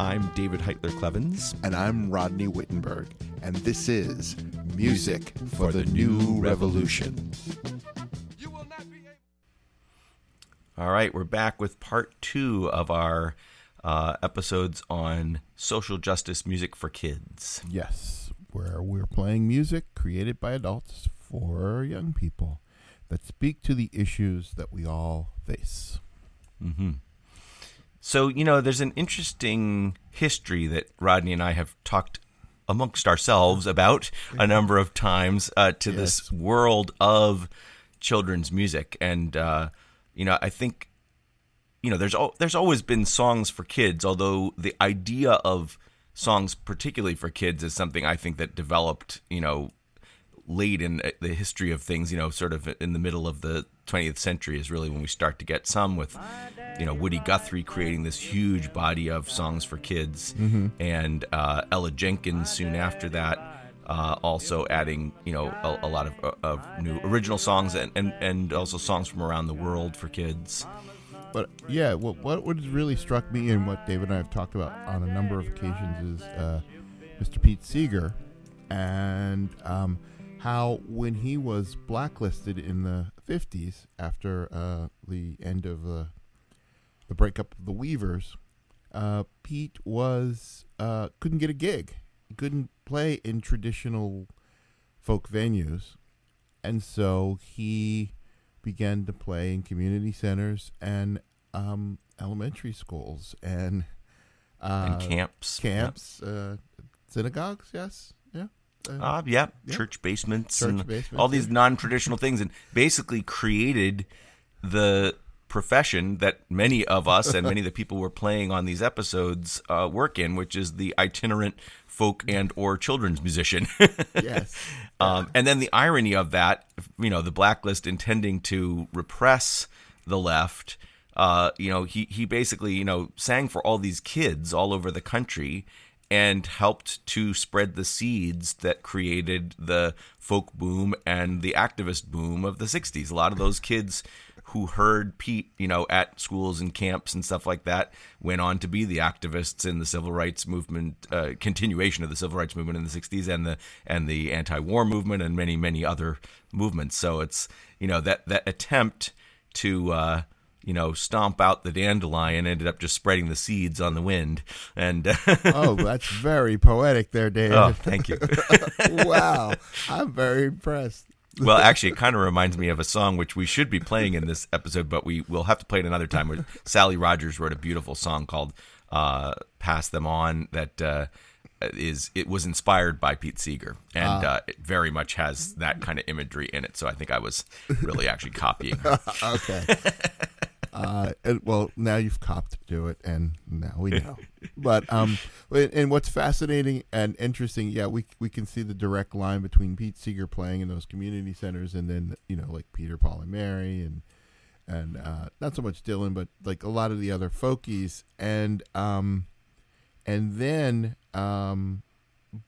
I'm David Heitler Klevans. And I'm Rodney Whittenberg. And this is Music for the New Revolution. All right, we're back with part two of our uh, episodes on social justice music for kids. Yes, where we're playing music created by adults for young people that speak to the issues that we all face. Mm-hmm. So, you know, there's an interesting history that Rodney and I have talked amongst ourselves about a number of times uh, to yes. this world of children's music. And, uh, you know, I think, you know, there's, there's always been songs for kids, although the idea of songs, particularly for kids, is something I think that developed, you know, late in the history of things, you know, sort of in the middle of the 20th century is really when we start to get some with, you know, Woody Guthrie creating this huge body of songs for kids, mm-hmm. and uh, Ella Jenkins soon after that. Uh, also adding, you know, a, a lot of, of, new original songs and, and, and also songs from around the world for kids. But yeah, what what really struck me and what David and I have talked about on a number of occasions is uh, Mr. Pete Seeger, and um, how when he was blacklisted in the 50s after uh, the end of the the breakup of the Weavers, uh, Pete was uh, couldn't get a gig. He couldn't play in traditional folk venues, and so he began to play in community centers and um, elementary schools and, and camps, camps, uh, synagogues. Yes, uh, yeah, yeah, church basements church and basements, all these non-traditional things, and basically created the profession that many of us and many of the people we're playing on these episodes uh, work in, which is the itinerant folk and or children's musician. yes. Um, and then the irony of that, you know, the blacklist intending to repress the left. Uh, you know, he he basically you know sang for all these kids all over the country and helped to spread the seeds that created the folk boom and the activist boom of the 60s. A lot of those kids who heard Pete, you know, at schools and camps and stuff like that, went on to be the activists in the civil rights movement, uh, continuation of the civil rights movement in the '60s, and the and the anti-war movement, and many many other movements. So it's you know that that attempt to uh, you know, stomp out the dandelion, ended up just spreading the seeds on the wind. And oh, that's very poetic there, Dave. Oh, thank you. wow, I'm very impressed. well, actually, it kind of reminds me of a song which we should be playing in this episode, but we will have to play it another time. Where Sally Rogers wrote a beautiful song called uh, "Pass Them On" that. Uh, is it was inspired by Pete Seeger, and uh, uh, it very much has that kind of imagery in it. So I think I was really actually copying. okay. Uh, and, well, now you've copped to it, and now we know. but um, and what's fascinating and interesting, yeah, we we can see the direct line between Pete Seeger playing in those community centers, and then you know like Peter, Paul, and Mary, and and uh, not so much Dylan, but like a lot of the other folkies, and um, and then um,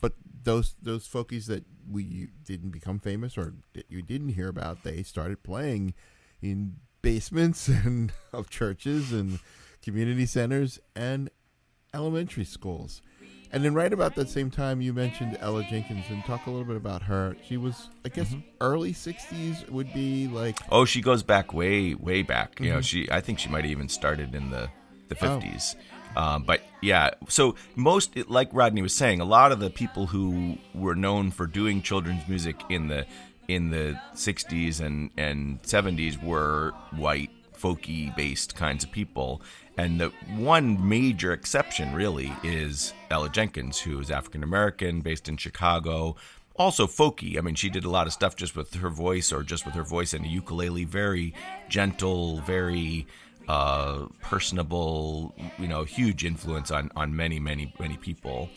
but those those folkies that we didn't become famous or that you didn't hear about, they started playing in basements and of churches and community centers and elementary schools. And then right about that same time, you mentioned Ella Jenkins, and talk a little bit about her. She was, I guess, mm-hmm. early '60s would be like. Oh, she goes back way, way back. Mm-hmm. You know, mm-hmm. she. I think she might have even started in the the '50s. Oh. Um, but yeah, so most, like Rodney was saying, a lot of the people who were known for doing children's music in the in the 60s and, and 70s were white, folky based kinds of people. And the one major exception, really, is Ella Jenkins, who is African American, based in Chicago, also folky. I mean, she did a lot of stuff just with her voice or just with her voice and a ukulele, very gentle, very uh, personable, you know, huge influence on, on many, many, many people.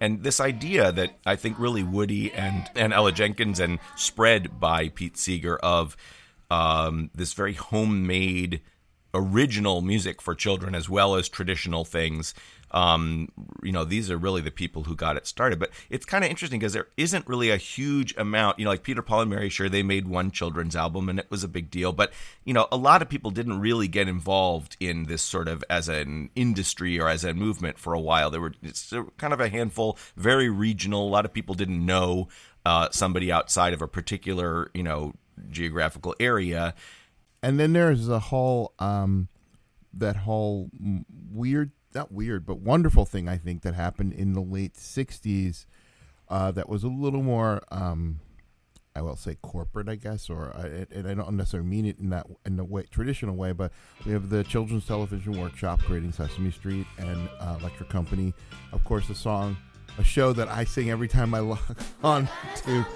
And this idea that I think really Woody and, and Ella Jenkins and spread by Pete Seeger of um, this very homemade original music for children as well as traditional things. Um, you know, these are really the people who got it started. But it's kind of interesting because there isn't really a huge amount. You know, like Peter, Paul, and Mary, sure, they made one children's album and it was a big deal. But, you know, a lot of people didn't really get involved in this sort of as an industry or as a movement for a while. There were it's kind of a handful, very regional. A lot of people didn't know uh, somebody outside of a particular, you know, geographical area. And then there's a whole um, that whole weird, not weird, but wonderful thing I think that happened in the late '60s. Uh, that was a little more, um, I will say, corporate, I guess, or I, and I don't necessarily mean it in that in the way traditional way, but we have the Children's Television Workshop creating Sesame Street and uh, Electric Company. Of course, the song, a show that I sing every time I log on to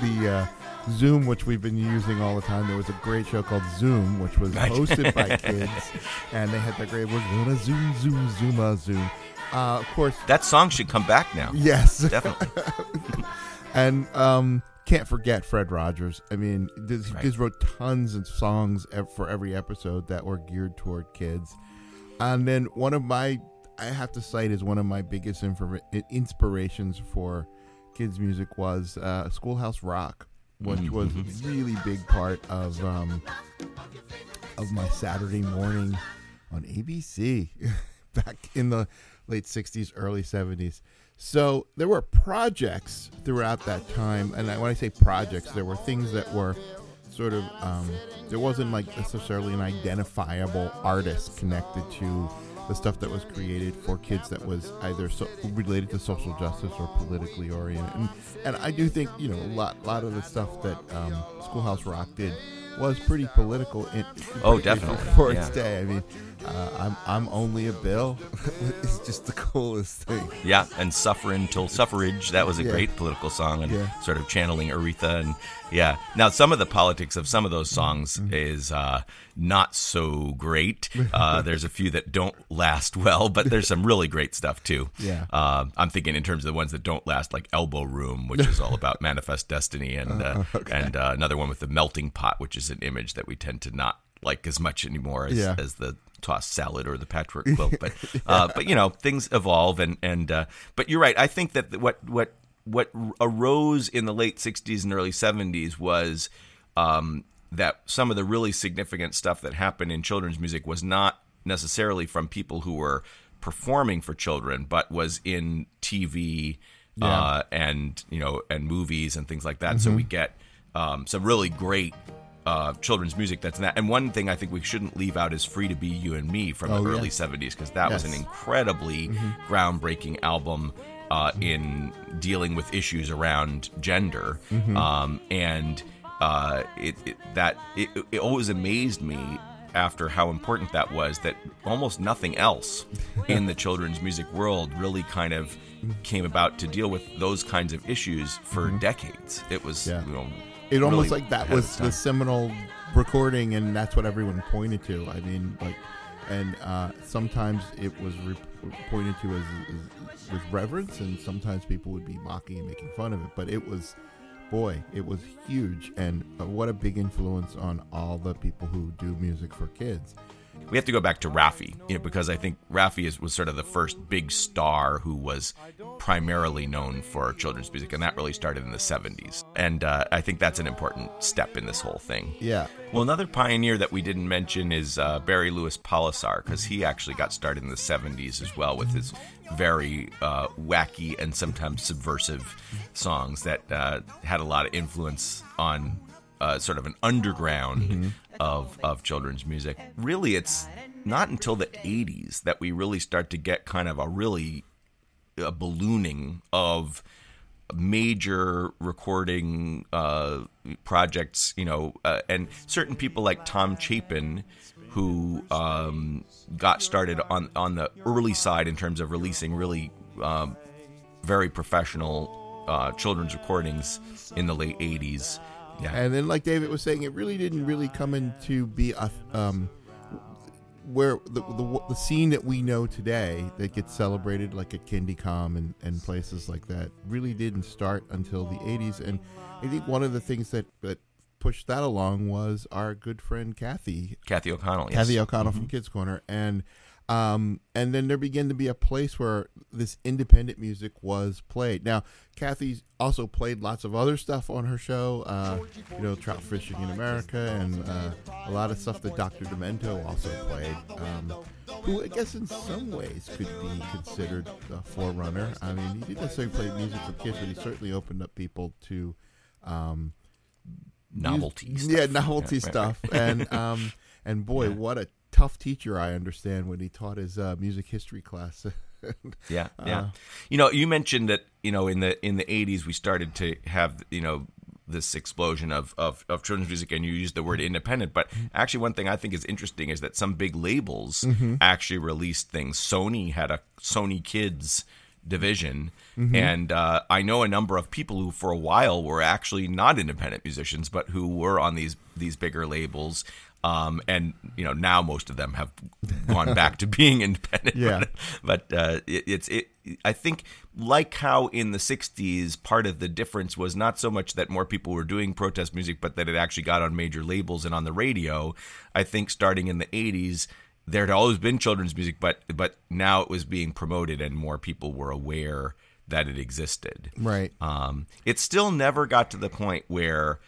the. Uh, Zoom, which we've been using all the time. There was a great show called Zoom, which was hosted by kids, and they had that great "We're gonna zoom, zoom, zoom, zoom." Uh, of course, that song should come back now. Yes, definitely. and um, can't forget Fred Rogers. I mean, this, right. wrote tons of songs for every episode that were geared toward kids. And then one of my, I have to cite, is one of my biggest inspirations for kids' music was uh, Schoolhouse Rock which mm-hmm. was a really big part of um, of my Saturday morning on ABC back in the late '60s, early '70s. So there were projects throughout that time, and when I say projects, there were things that were sort of um, there wasn't like necessarily an identifiable artist connected to the stuff that was created for kids that was either so related to social justice or politically oriented. And, and I do think, you know, a lot, lot of the stuff that um, Schoolhouse Rock did was pretty political. In, oh, definitely for yeah. its day. I mean, uh, I'm I'm only a bill. it's just the coolest thing. Yeah, and suffering till suffrage. That was a yeah. great political song and yeah. sort of channeling Aretha and yeah. Now some of the politics of some of those songs mm-hmm. is uh, not so great. Uh, there's a few that don't last well, but there's some really great stuff too. Yeah. Uh, I'm thinking in terms of the ones that don't last, like Elbow Room, which is all about manifest destiny, and uh, okay. and uh, another one with the melting pot, which is an image that we tend to not like as much anymore as, yeah. as the tossed salad or the patchwork quilt. But uh, but you know things evolve and and uh, but you're right. I think that what what what arose in the late '60s and early '70s was um, that some of the really significant stuff that happened in children's music was not necessarily from people who were performing for children, but was in TV yeah. uh, and you know and movies and things like that. Mm-hmm. So we get um, some really great uh, children's music that's that. And one thing I think we shouldn't leave out is "Free to Be You and Me" from oh, the early '70s because that yes. was an incredibly mm-hmm. groundbreaking album uh, mm-hmm. in dealing with issues around gender. Mm-hmm. Um, and uh, it, it, that it, it always amazed me after how important that was that almost nothing else in the children's music world really kind of came about to deal with those kinds of issues for mm-hmm. decades. It was yeah. you know it really almost like that was the seminal recording, and that's what everyone pointed to. I mean, like, and uh, sometimes it was re- pointed to as, as, with reverence, and sometimes people would be mocking and making fun of it. But it was, boy, it was huge, and uh, what a big influence on all the people who do music for kids we have to go back to Raffi, you know, because I think Raffi is, was sort of the first big star who was primarily known for children's music, and that really started in the 70s. And uh, I think that's an important step in this whole thing. Yeah. Well, another pioneer that we didn't mention is uh, Barry Louis Polisar, because he actually got started in the 70s as well with his very uh, wacky and sometimes subversive songs that uh, had a lot of influence on uh, sort of an underground mm-hmm. Of of children's music. Really, it's not until the '80s that we really start to get kind of a really a ballooning of major recording uh, projects, you know, uh, and certain people like Tom Chapin, who um, got started on on the early side in terms of releasing really um, very professional uh, children's recordings in the late '80s. Yeah. And then, like David was saying, it really didn't really come into be a, um, where the, the, the scene that we know today that gets celebrated like at KindieComm and, and places like that really didn't start until the 80s. And I think one of the things that, that pushed that along was our good friend Kathy, Kathy O'Connell. Yes. Kathy O'Connell from Kids Corner, and um, and then there began to be a place where this independent music was played. Now, Kathy's also played lots of other stuff on her show, uh, you know, Trout Fishing in America, and uh, a lot of stuff that Dr. Demento also played, um, who I guess in some ways could be considered a forerunner. I mean, he didn't necessarily play music for kids, but he certainly opened up people to. Um, novelty. Yeah, novelty Yeah, right, stuff. and um, and boy, Yeah. what a tough teacher I understand when he taught his uh, music history class. Yeah, yeah. Uh, you know, you mentioned that you know in the in the '80s we started to have you know this explosion of, of, of children's music, and you used the word independent. But actually, one thing I think is interesting is that some big labels actually released things. Sony had a Sony Kids division, and uh, I know a number of people who, for a while, were actually not independent musicians, but who were on these these bigger labels. Um, and you know now most of them have gone back to being independent. Yeah. but uh, it, it's it. I think like how in the '60s, part of the difference was not so much that more people were doing protest music, but that it actually got on major labels and on the radio. I think starting in the '80s, there had always been children's music, but but now it was being promoted and more people were aware that it existed. right. Um, it still never got to the point where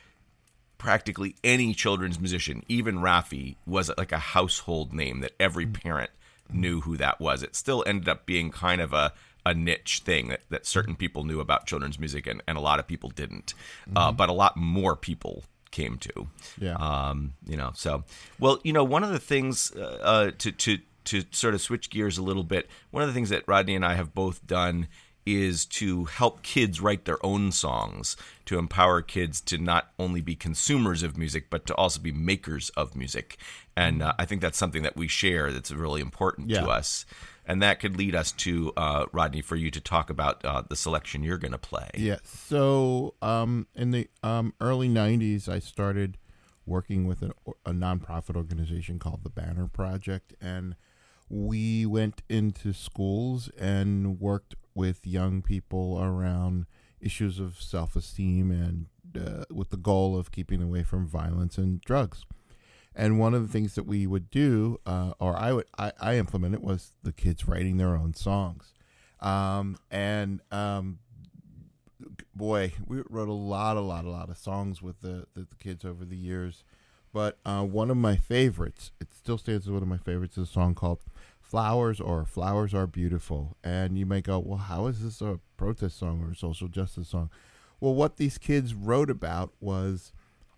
practically any children's musician, even Raffi, was like a household name that every parent knew who that was. It still ended up being kind of a, a niche thing that, that certain people knew about children's music and, and a lot of people didn't. Uh, but a lot more people came to. Yeah. Um, you know, so well, you know, one of the things uh, uh, to to to sort of switch gears a little bit. One of the things that Rodney and I have both done is to help kids write their own songs, to empower kids to not only be consumers of music but to also be makers of music. And uh, I think that's something that we share that's really important Yeah. to us. And that could lead us to uh, Rodney for you to talk about uh, the selection you're going to play. Yeah. So, um, in the um, early '90s, I started working with a, a nonprofit organization called the Banner Project, and we went into schools and worked with young people around issues of self-esteem and uh, with the goal of keeping away from violence and drugs. And one of the things that we would do, uh, or I would, I, I implemented, was the kids writing their own songs. Um, and um, boy, we wrote a lot, a lot, a lot of songs with the the, the kids over the years. But uh, one of my favorites, it still stands as one of my favorites, is a song called "Flowers" or "Flowers Are Beautiful." And you may go, "Well, how is this a protest song or a social justice song?" Well, what these kids wrote about was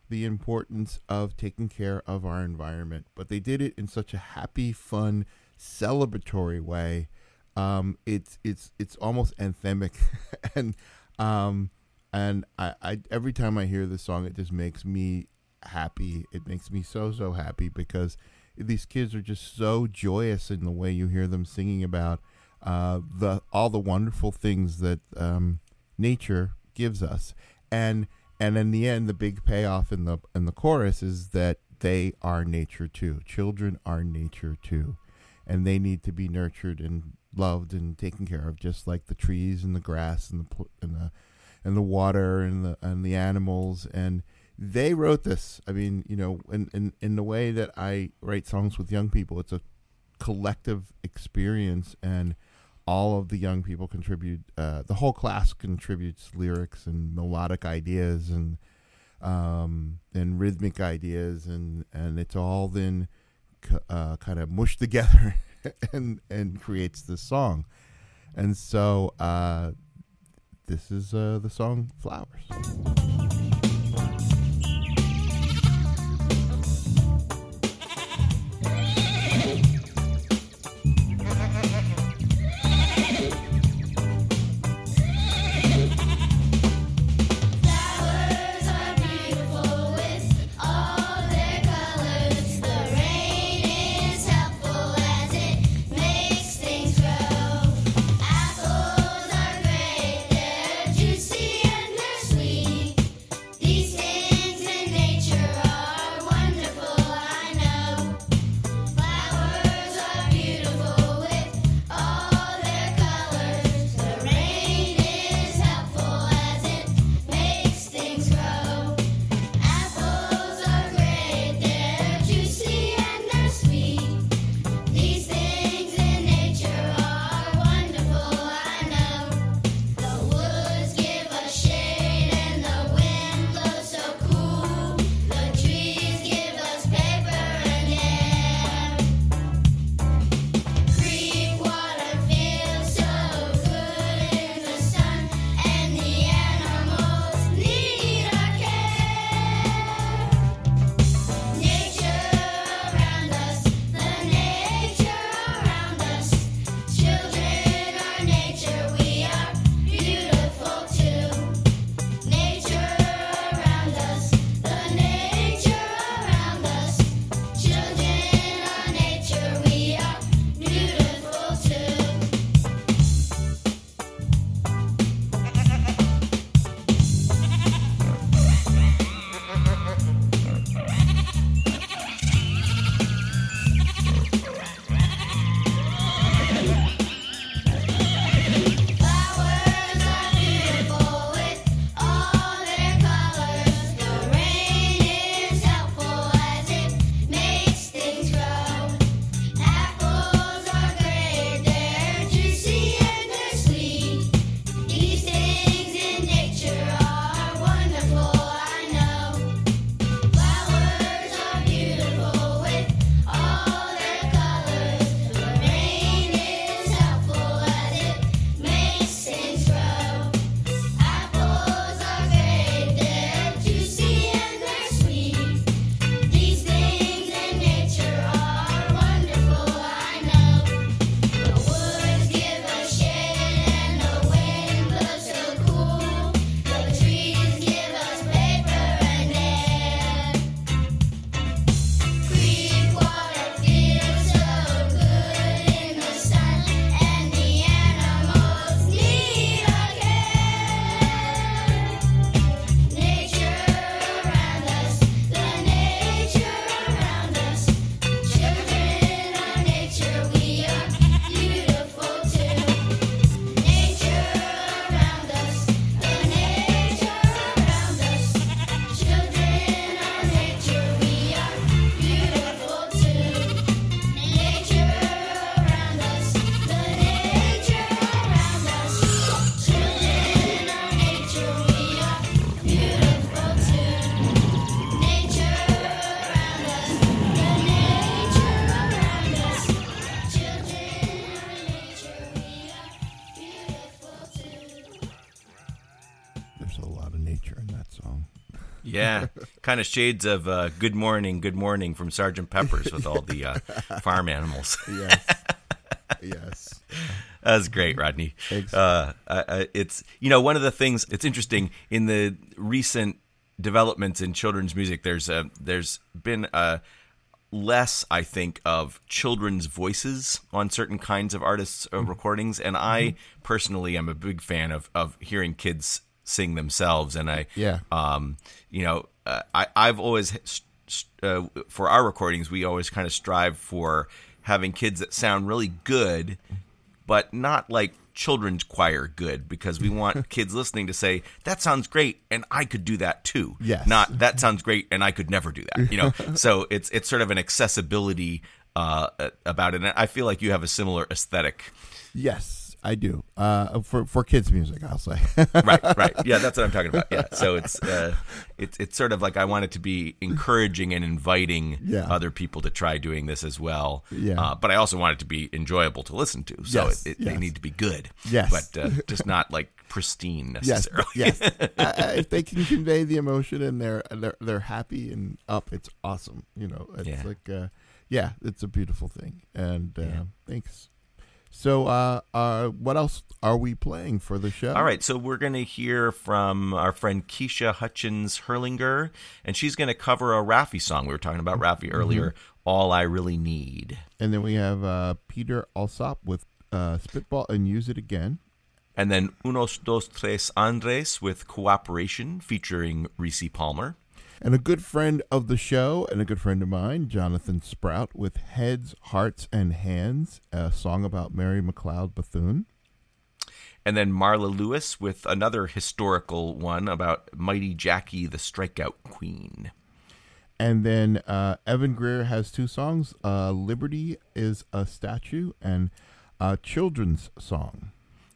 the importance of taking care of our environment, but they did it in such a happy, fun, celebratory way. Um, it's it's it's almost anthemic, and um, and I, I every time I hear this song, it just makes me happy. It makes me so so happy because these kids are just so joyous in the way you hear them singing about uh, the all the wonderful things that um, nature gives us, and and in the end, the big payoff in the in the chorus is that they are nature too. Children are nature too, and they need to be nurtured and loved and taken care of, just like the trees and the grass and the and the and the water and the and the animals. And they wrote this. I mean, you know, in in in the way that I write songs with young people, it's a collective experience and all of the young people contribute uh, the whole class contributes lyrics and melodic ideas and um, and rhythmic ideas and and it's all then uh, kind of mushed together and and creates this song. And so uh, this is uh, the song Flowers kind of shades of uh, "Good Morning, Good Morning" from Sergeant Pepper's with all the uh, farm animals. Yes. yes. That's great, Rodney. Thanks. Uh, it's you know one of the things. It's interesting in the recent developments in children's music. There's a there's been a less, I think, of children's voices on certain kinds of artists' uh, recordings, and I personally am a big fan of of hearing kids sing themselves. And I Yeah. um, you know, uh, I, I've always, uh, for our recordings, we always kind of strive for having kids that sound really good, but not like children's choir good, because we want kids listening to say, that sounds great, and I could do that too. Yes. Not, that sounds great, and I could never do that, you know? so it's, it's sort of an accessibility uh, about it. And I feel like you have a similar aesthetic. Yes, I do. Uh, for for kids' music, I'll say. right, right. Yeah, that's what I'm talking about. Yeah. So it's uh, it's it's sort of like I want it to be encouraging and inviting Yeah. other people to try doing this as well. Yeah. Uh, but I also want it to be enjoyable to listen to. So Yes, it, it, yes. they need to be good. Yes. But uh, just not like pristine yes, necessarily. yes. uh, if they can convey the emotion and they're they're they're happy and up, it's awesome. You know, it's Yeah. like, uh, yeah, it's a beautiful thing. And uh, Yeah. thanks. So, uh, uh, what else are we playing for the show? All right, so we're going to hear from our friend Keisha Hutchins Hurlinger, and she's going to cover a Raffi song. We were talking about Raffi Mm-hmm. earlier, All I Really Need. And then we have uh, Peter Alsop with uh, Spitball and Use It Again. And then Unos Dos Tres Andres with Cooperation featuring Reese Palmer. And a good friend of the show and a good friend of mine, Jonathan Sprout, with Heads, Hearts, and Hands, a song about Mary McLeod Bethune. And then Marla Lewis with another historical one about Mighty Jackie, the Strikeout Queen. And then uh, Evan Greer has two songs uh, Liberty is a Statue and a Children's Song.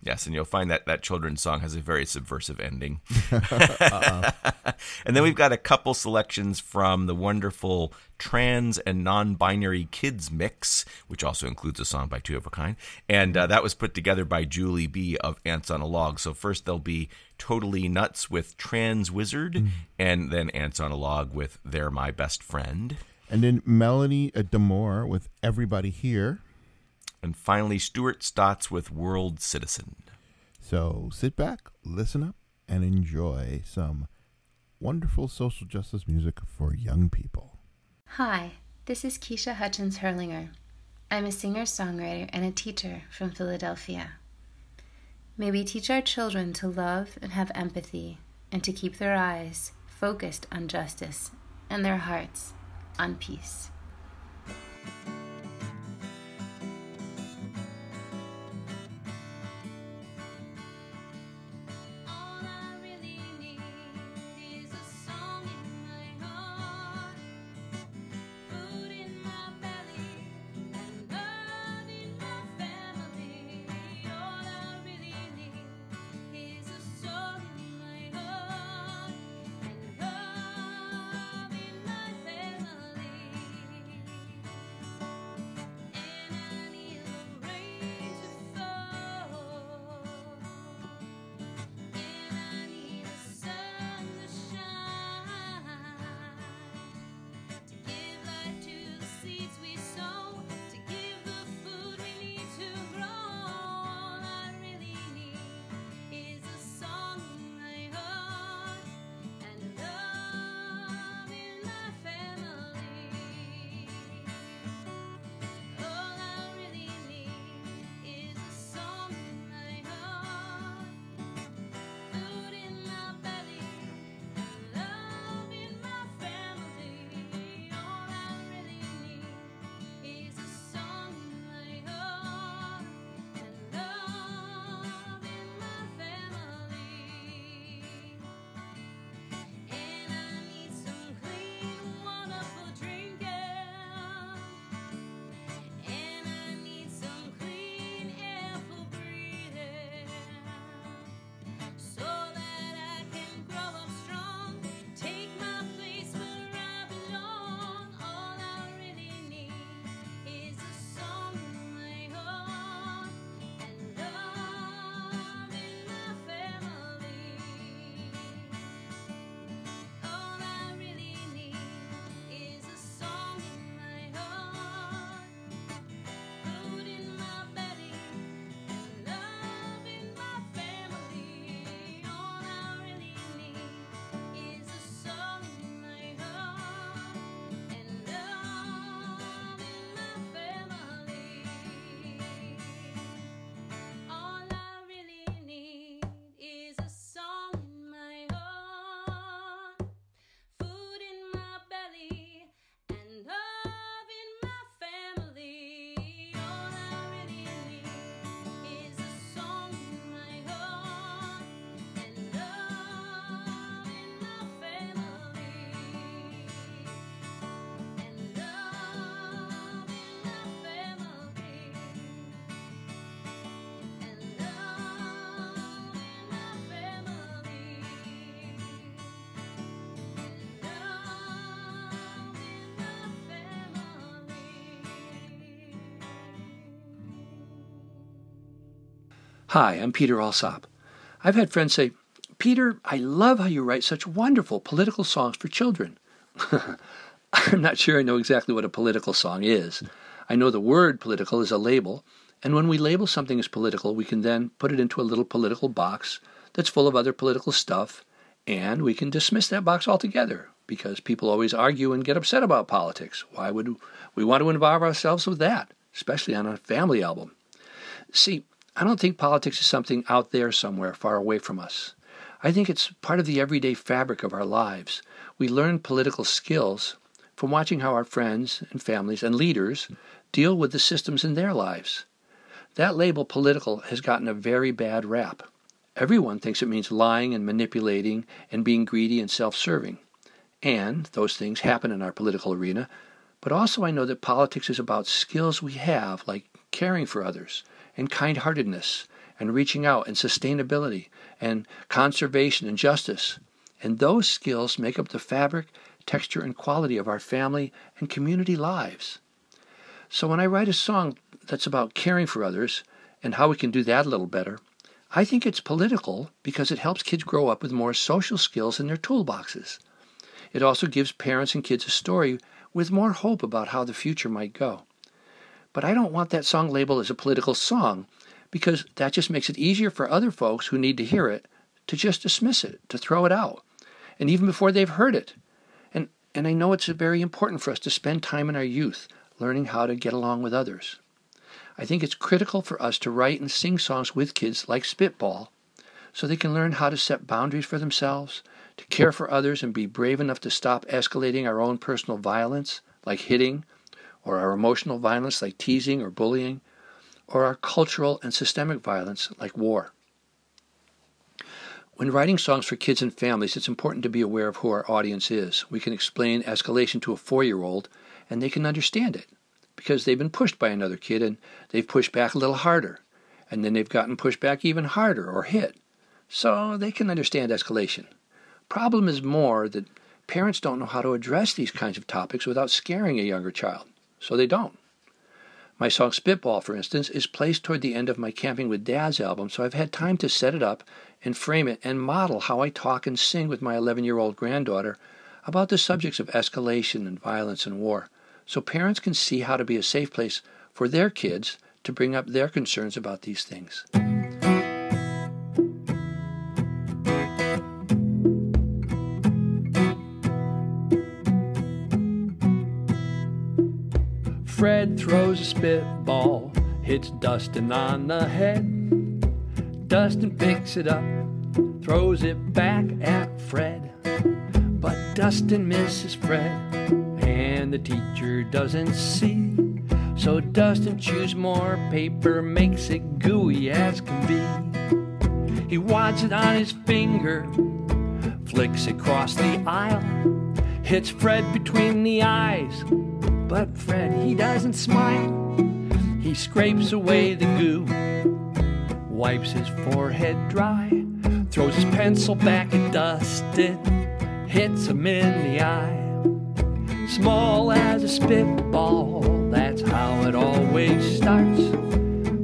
Yes, and you'll find that that children's song has a very subversive ending. and then we've got a couple selections from the wonderful trans and non-binary kids mix, which also includes a song by Two of a Kind, and uh, that was put together by Julie B of Ants on a Log. So first there'll be Totally Nuts with Trans Wizard, and then Ants on a Log with They're My Best Friend. And then Melanie DeMore with Everybody Here. And finally, Stuart Stotts with World Citizen. So sit back, listen up, and enjoy some wonderful social justice music for young people. Hi, this is Keisha Hutchins Hurlinger. I'm a singer songwriter and a teacher from Philadelphia. May we teach our children to love and have empathy and to keep their eyes focused on justice and their hearts on peace. Hi, I'm Peter Alsop. I've had friends say, Peter, I love how you write such wonderful political songs for children. I'm not sure I know exactly what a political song is. I know the word political is a label, and when we label something as political, we can then put it into a little political box that's full of other political stuff, and we can dismiss that box altogether because people always argue and get upset about politics. Why would we want to involve ourselves with that, especially on a family album? See, I don't think politics is something out there somewhere far away from us. I think it's part of the everyday fabric of our lives. We learn political skills from watching how our friends and families and leaders deal with the systems in their lives. That label political has gotten a very bad rap. Everyone thinks it means lying and manipulating and being greedy and self serving. And those things happen in our political arena. But also, I know that politics is about skills we have, like caring for others, and kind heartedness, and reaching out, and sustainability, and conservation and justice. And those skills make up the fabric, texture, and quality of our family and community lives. So when I write a song that's about caring for others and how we can do that a little better, I think it's political because it helps kids grow up with more social skills in their toolboxes. It also gives parents and kids a story with more hope about how the future might go. But I don't want that song labeled as a political song because that just makes it easier for other folks who need to hear it to just dismiss it, to throw it out, and even before they've heard it. And, and I know it's very important for us to spend time in our youth learning how to get along with others. I think it's critical for us to write and sing songs with kids like Spitball so they can learn how to set boundaries for themselves, to care for others, and be brave enough to stop escalating our own personal violence, like hitting, or our emotional violence, like teasing or bullying, or our cultural and systemic violence, like war. When writing songs for kids and families, it's important to be aware of who our audience is. We can explain escalation to a four year old, and they can understand it because they've been pushed by another kid and they've pushed back a little harder, and then they've gotten pushed back even harder or hit. So they can understand escalation. Problem is more that parents don't know how to address these kinds of topics without scaring a younger child, so they don't. My song Spitball, for instance, is placed toward the end of my Camping with Dads album, so I've had time to set it up and frame it and model how I talk and sing with my 11 year old granddaughter about the subjects of escalation and violence and war, so parents can see how to be a safe place for their kids to bring up their concerns about these things. Fred throws a spitball, hits Dustin on the head. Dustin picks it up, throws it back at Fred. But Dustin misses Fred, and the teacher doesn't see. So Dustin chews more paper, makes it gooey as can be. He wads it on his finger, flicks it across the aisle, hits Fred between the eyes. But Fred, he doesn't smile. He scrapes away the goo, wipes his forehead dry, throws his pencil back at Dustin, hits him in the eye. Small as a spitball, that's how it always starts.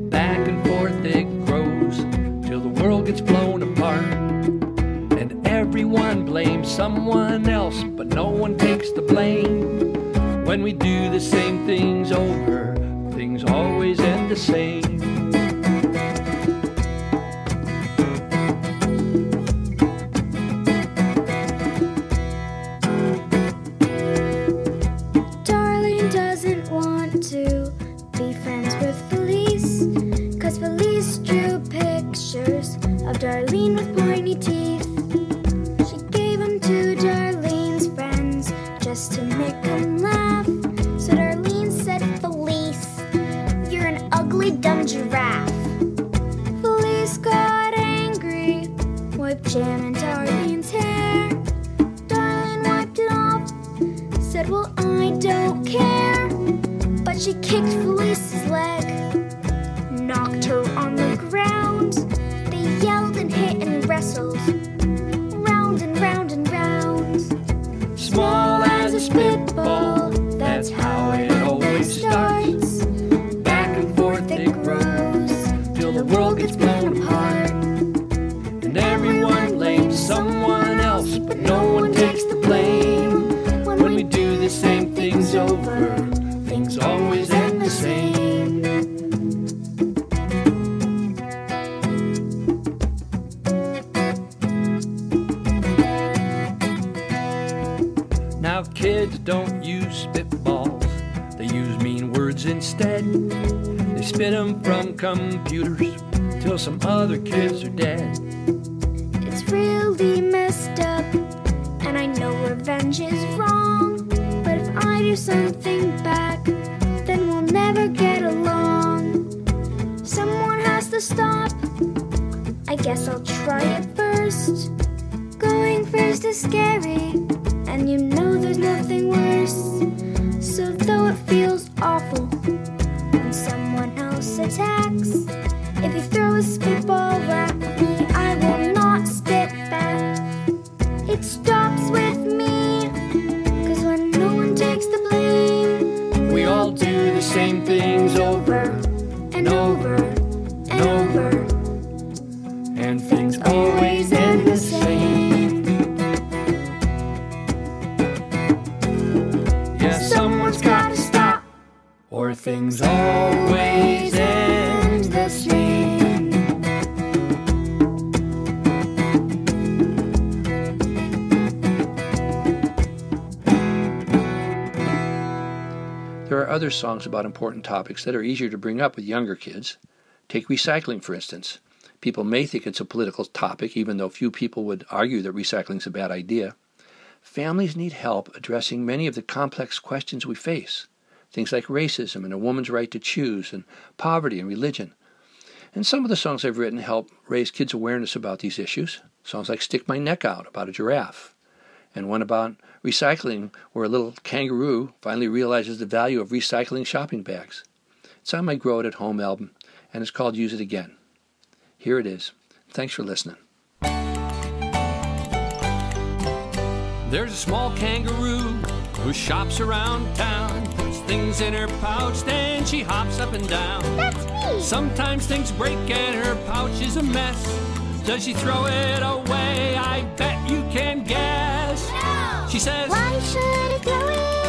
Back and forth it grows till the world gets blown apart. And everyone blames someone else, but no one takes the blame. When we do the same things over, things always end the same. Songs about important topics that are easier to bring up with younger kids. Take recycling, for instance. People may think it's a political topic, even though few people would argue that recycling is a bad idea. Families need help addressing many of the complex questions we face. Things like racism and a woman's right to choose, and poverty and religion. And some of the songs I've written help raise kids' awareness about these issues. Songs like Stick My Neck Out about a giraffe, and one about recycling, where a little kangaroo finally realizes the value of recycling shopping bags. It's on my Grow It at Home album, and it's called Use It Again. Here it is. Thanks for listening. There's a small kangaroo who shops around town, puts things in her pouch, then she hops up and down. That's me. Sometimes things break and her pouch is a mess. Does she throw it away? I bet you can guess. She says, Why should it away,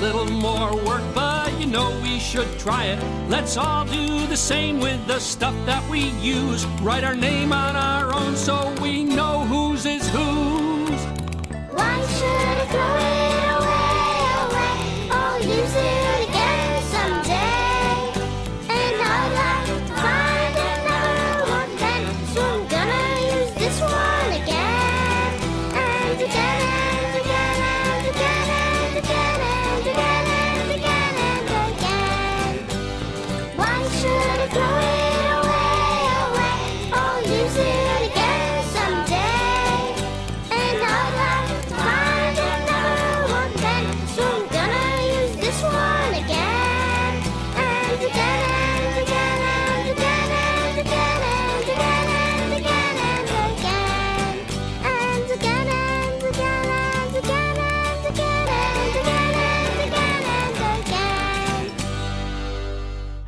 little more work, but you know we should try it. Let's all do the same with the stuff that we use. Write our name on our own so we know whose is whose. Why should I throw it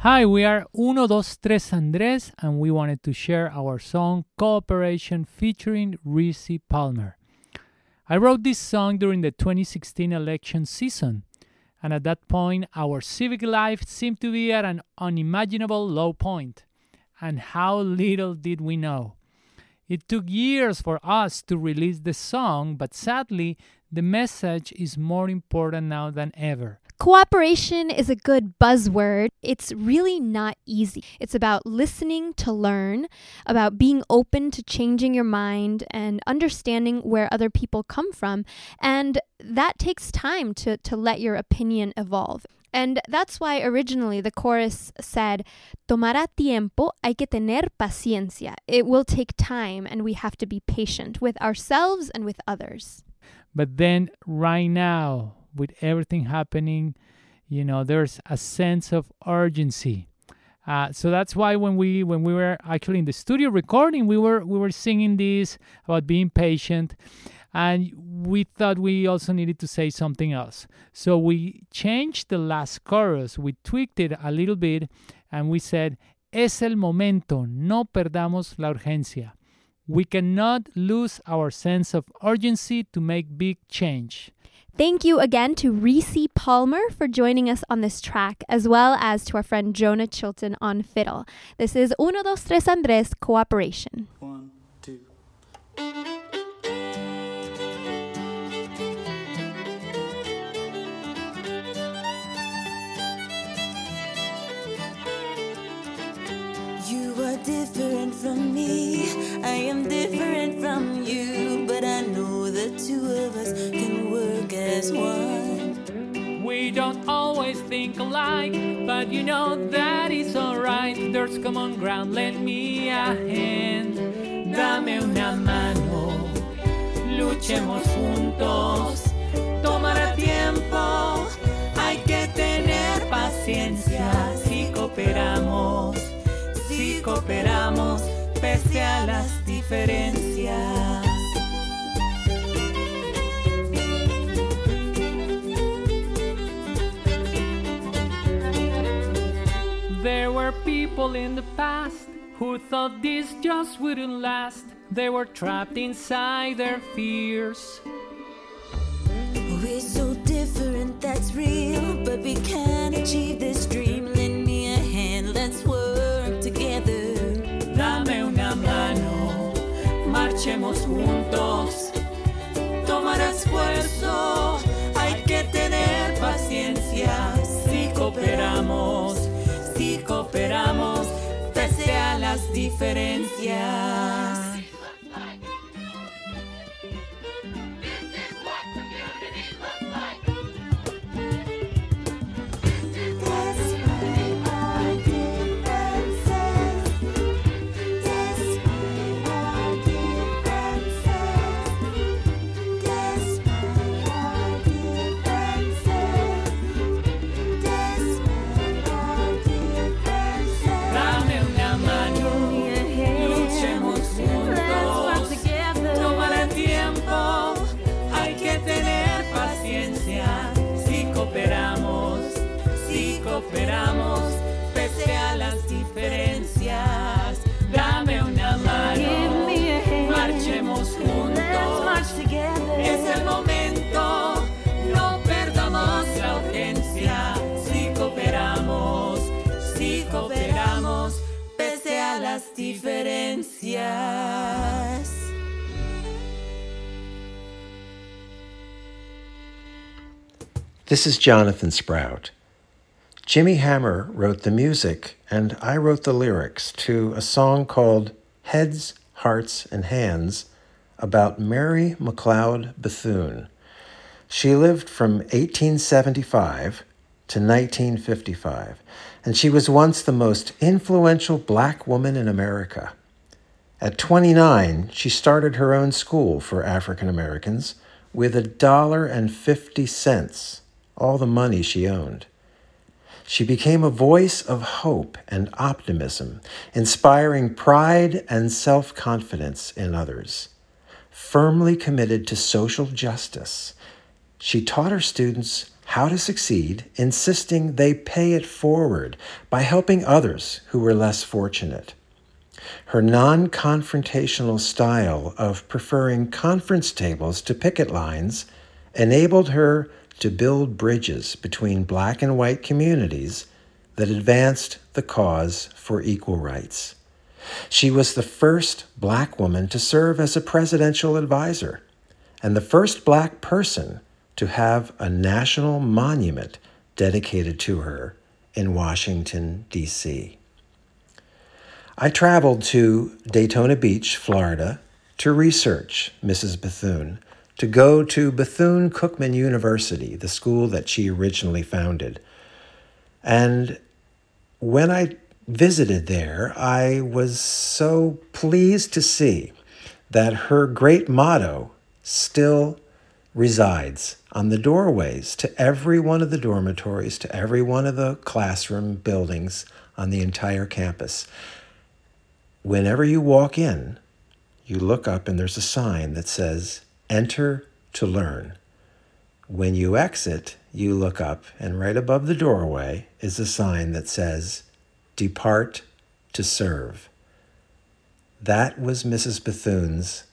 Hi, we are Uno Dos Tres Andres, and we wanted to share our song Cooperation featuring Reese Palmer. I wrote this song during the 2016 election season, and at that point, our civic life seemed to be at an unimaginable low point. And how little did we know. It took years for us to release the song, but sadly, the message is more important now than ever. Cooperation is a good buzzword. It's really not easy. It's about listening to learn, about being open to changing your mind and understanding where other people come from. And that takes time to, to let your opinion evolve. And that's why originally the chorus said, Tomará tiempo, hay que tener paciencia. It will take time and we have to be patient with ourselves and with others. But then, right now, with everything happening, you know, there's a sense of urgency. Uh, so that's why when we when we were actually in the studio recording, we were we were singing this about being patient, and we thought we also needed to say something else. So we changed the last chorus, we tweaked it a little bit, and we said, "Es el momento, no perdamos la urgencia." We cannot lose our sense of urgency to make big change. Thank you again to Reese Palmer for joining us on this track, as well as to our friend Jonah Chilton on fiddle. This is Uno, Dos, Tres Andres Cooperation. One, two. You are different from me. I am different from you. We don't always think alike, but you know that is alright. There's common ground, lend me a hand. Dame una mano, luchemos juntos. Tomará tiempo, hay que tener paciencia. Si cooperamos, si cooperamos, pese a las diferencias. There were people in the past who thought this just wouldn't last. They were trapped inside their fears. We're so different, that's real. But we can achieve this dream. Lend me a hand, let's work together. Dame una mano, marchemos juntos. Tomará esfuerzo, hay que tener paciencia. Si cooperamos, cooperamos, pese a las diferencias. This is Jonathan Sprout. Jimmy Hammer wrote the music, and I wrote the lyrics to a song called Heads, Hearts, and Hands about Mary McLeod Bethune. She lived from 1875 to 1955, and she was once the most influential black woman in America. At 29, she started her own school for African Americans with a dollar and 50 cents, all the money she owned. She became a voice of hope and optimism, inspiring pride and self confidence in others. Firmly committed to social justice, she taught her students how to succeed, insisting they pay it forward by helping others who were less fortunate. Her non confrontational style of preferring conference tables to picket lines enabled her to build bridges between black and white communities that advanced the cause for equal rights. She was the first black woman to serve as a presidential advisor and the first black person to have a national monument dedicated to her in Washington, D.C. I traveled to Daytona Beach, Florida, to research Mrs. Bethune, to go to Bethune Cookman University, the school that she originally founded. And when I visited there, I was so pleased to see that her great motto still resides on the doorways to every one of the dormitories, to every one of the classroom buildings on the entire campus. Whenever you walk in, you look up and there's a sign that says, Enter to learn. When you exit, you look up, and right above the doorway is a sign that says, Depart to serve. That was Mrs. Bethune's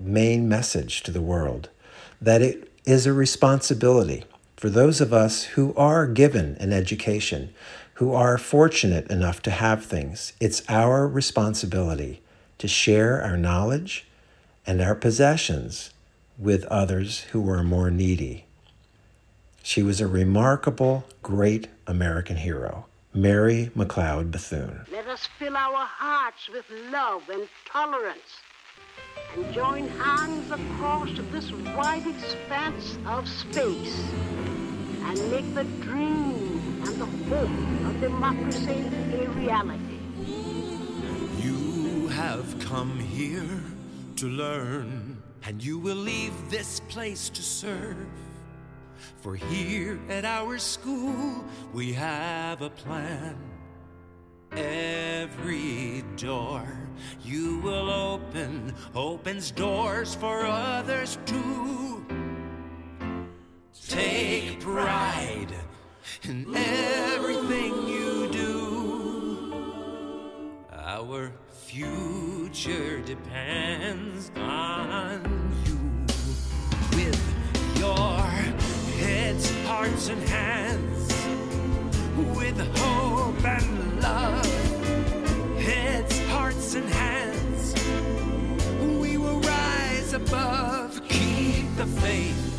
main message to the world that it is a responsibility for those of us who are given an education, who are fortunate enough to have things. It's our responsibility to share our knowledge and our possessions with others who were more needy. She was a remarkable, great American hero, Mary McLeod Bethune. Let us fill our hearts with love and tolerance and join hands across this wide expanse of space and make the dream and the hope of democracy a reality. You have come here to learn, and you will leave this place to serve. For here at our school, we have a plan. Every door you will open opens doors for others too. Take pride in everything you do. Our future depends on you. With your heads, hearts, and hands, with hope and love, heads, hearts, and hands, we will rise above. Keep the faith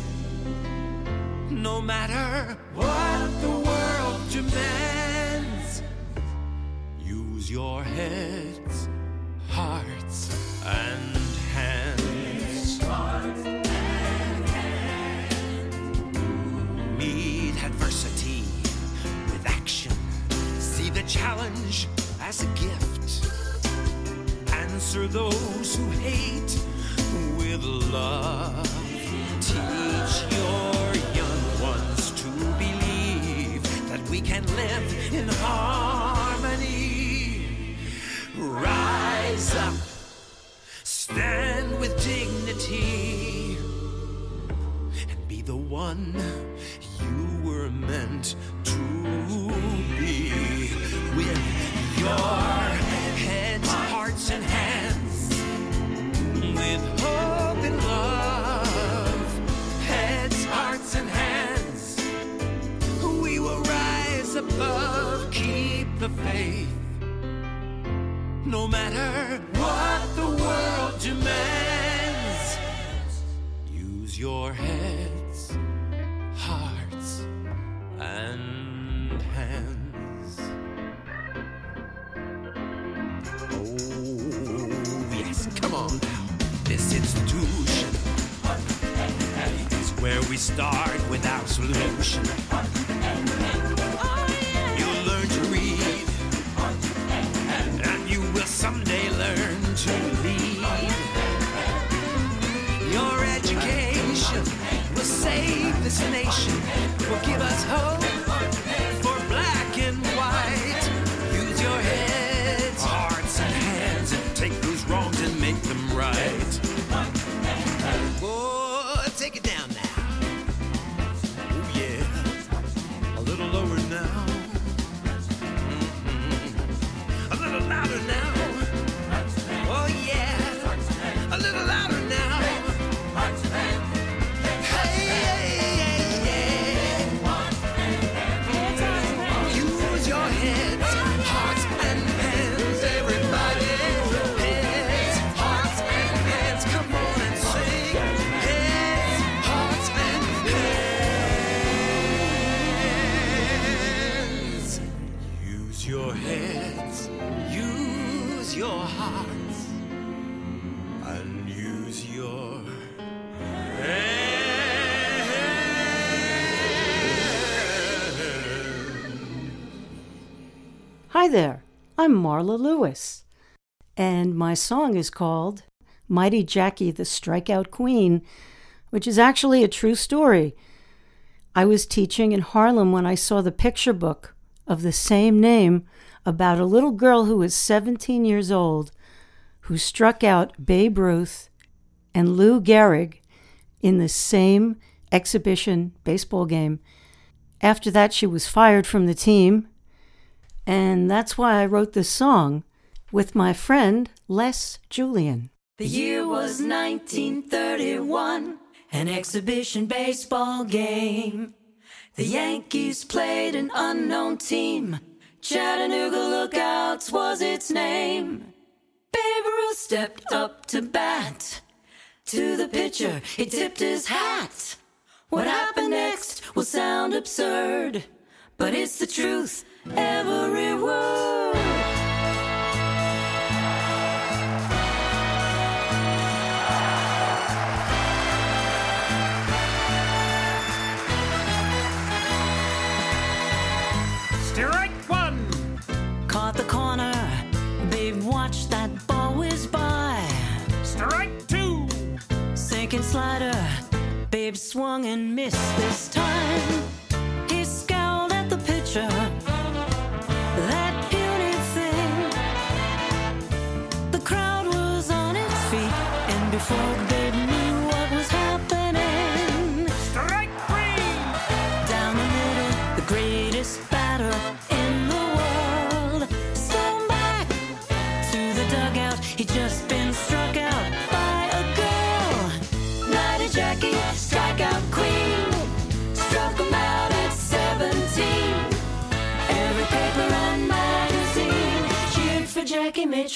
no matter what the world demands. Use your heads, hearts, and hands. Meet adversity with action. See the challenge as a gift. Answer those who hate with love. Teach your young ones to believe that we can live in harmony. Rise up, stand with dignity, and be the one you were meant to be. With your heads, hearts, and hands, with hope and love, heads, hearts, and hands, we will rise above. Keep the faith, no matter what I'm Marla Lewis, and my song is called Mighty Jackie the Strikeout Queen, which is actually a true story. I was teaching in Harlem when I saw the picture book of the same name about a little girl who was 17 years old who struck out Babe Ruth and Lou Gehrig in the same exhibition baseball game. After that, she was fired from the team, and that's why I wrote this song with my friend Les Julian. The year was 1931, an exhibition baseball game. The Yankees played an unknown team. Chattanooga Lookouts was its name. Babe Ruth stepped up to bat. To the pitcher, he tipped his hat. What happened next will sound absurd, but it's the truth, every word. Strike one. Caught the corner, babe, watch that ball whiz by. Strike two. Sinking slider, babe swung and missed this time. He scowled at the pitcher.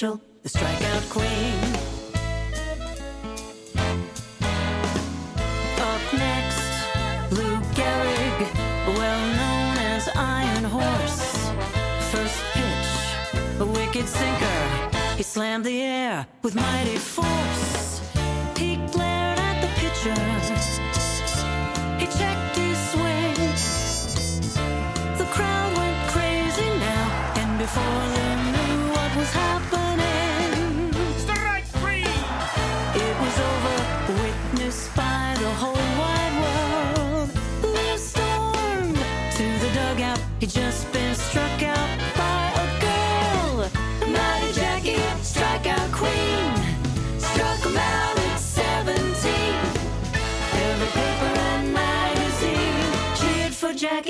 Mitchell, the strikeout queen. Up next, Lou Gehrig, well known as Iron Horse. First pitch, a wicked sinker. He slammed the air with mighty force. He glared at the pitcher. He checked his swing. The crowd went crazy now, and before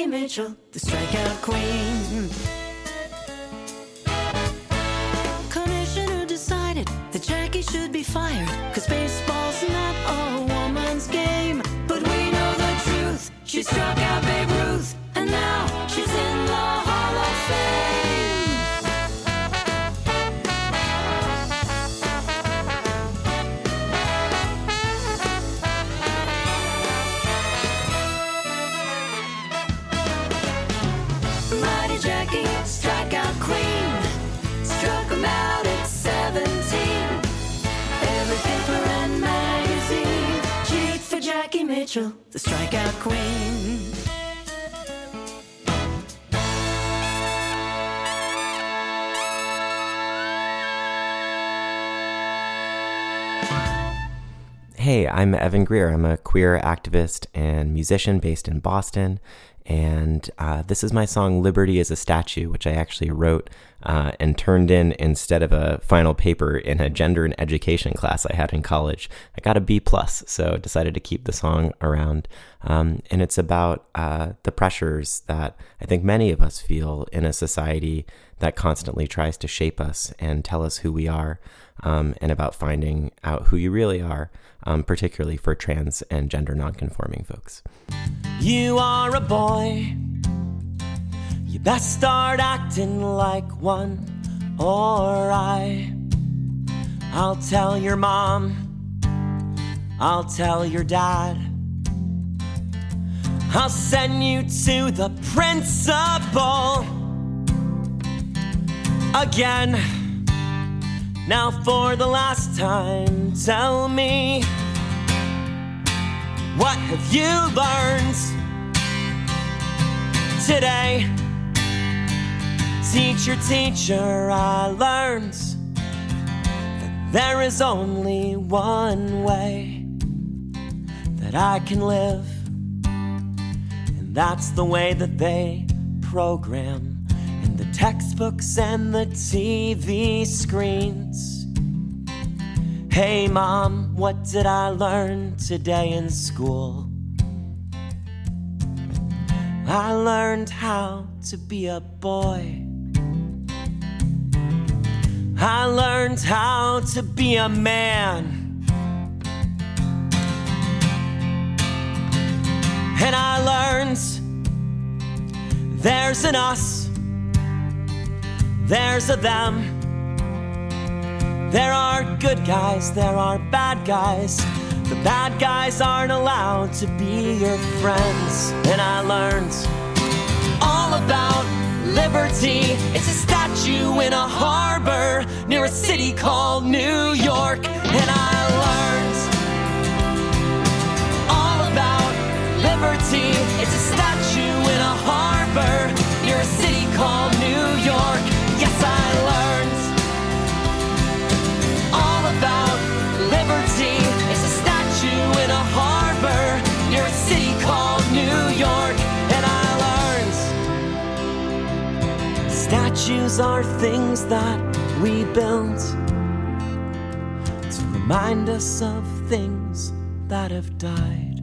for Mitchell, the strikeout queen. Commissioner decided that Jackie should be fired. Cause baseball's not a woman's game. But we know the truth. She struck out Mitchell, the strikeout queen. Hey, I'm Evan Greer. I'm a queer activist and musician based in Boston. And uh, this is my song Liberty is a Statue, which I actually wrote uh, and turned in instead of a final paper in a gender and education class I had in college. I got a B, plus, so decided to keep the song around. Um, and it's about uh, the pressures that I think many of us feel in a society that constantly tries to shape us and tell us who we are, um, and about finding out who you really are, um, particularly for trans and gender nonconforming folks. You are a boy. You best start acting like one, or I. I'll tell your mom. I'll tell your dad. I'll send you to the principal again. Now, for the last time, tell me what have you learned today? Teacher, teacher, I learned that there is only one way that I can live, and that's the way that they program textbooks and the TV screens. Hey, mom, what did I learn today in school? I learned how to be a boy. I learned how to be a man. And I learned there's an us, there's a them. There are good guys, there are bad guys. The bad guys aren't allowed to be your friends. And I learned all about liberty. It's a statue in a harbor near a city called New York. And I learned all about liberty. It's a statue in a harbor near a city called are things that we built to remind us of things that have died.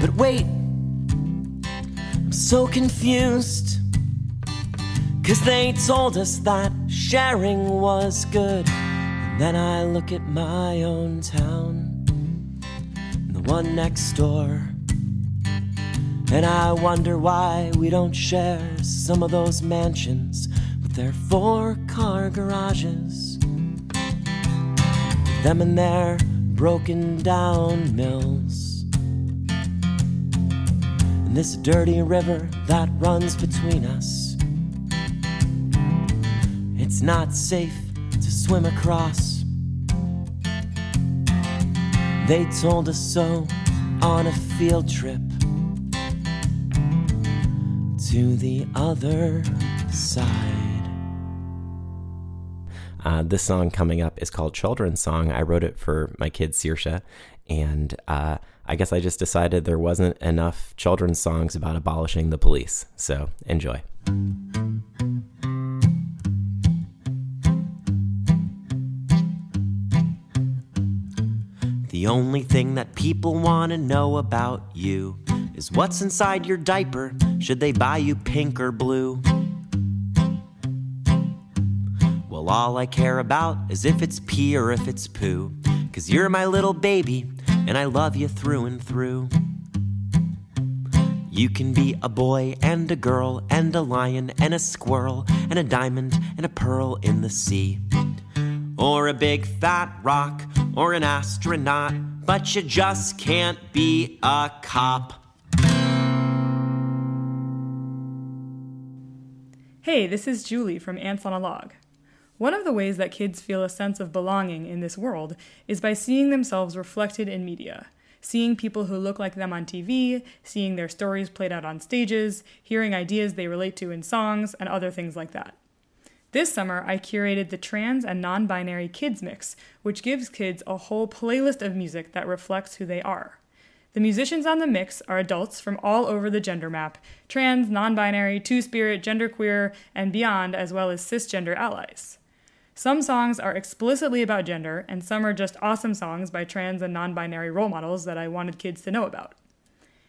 But wait, I'm so confused. Cause they told us that sharing was good. Then I look at my own town, the one next door. And I wonder why we don't share some of those mansions with their four car garages. Them and their broken down mills. And this dirty river that runs between us. It's not safe swim across. They told us so on a field trip to the other side. Uh, this song coming up is called Children's Song. I wrote it for my kid Sirsha, and uh, I guess I just decided there wasn't enough children's songs about abolishing the police. So enjoy. The only thing that people want to know about you is what's inside your diaper. Should they buy you pink or blue? Well, all I care about is if it's pee or if it's poo. Cause you're my little baby, and I love you through and through. You can be a boy and a girl and a lion and a squirrel and a diamond and a pearl in the sea. Or a big fat rock or an astronaut, but you just can't be a cop. Hey, this is Julie from Ants on a Log. One of the ways that kids feel a sense of belonging in this world is by seeing themselves reflected in media. Seeing people who look like them on TV, seeing their stories played out on stages, hearing ideas they relate to in songs, and other things like that. This summer, I curated the trans and non binary kids mix, which gives kids a whole playlist of music that reflects who they are. The musicians on the mix are adults from all over the gender map trans, non binary, two spirit, genderqueer, and beyond, as well as cisgender allies. Some songs are explicitly about gender, and some are just awesome songs by trans and non binary role models that I wanted kids to know about.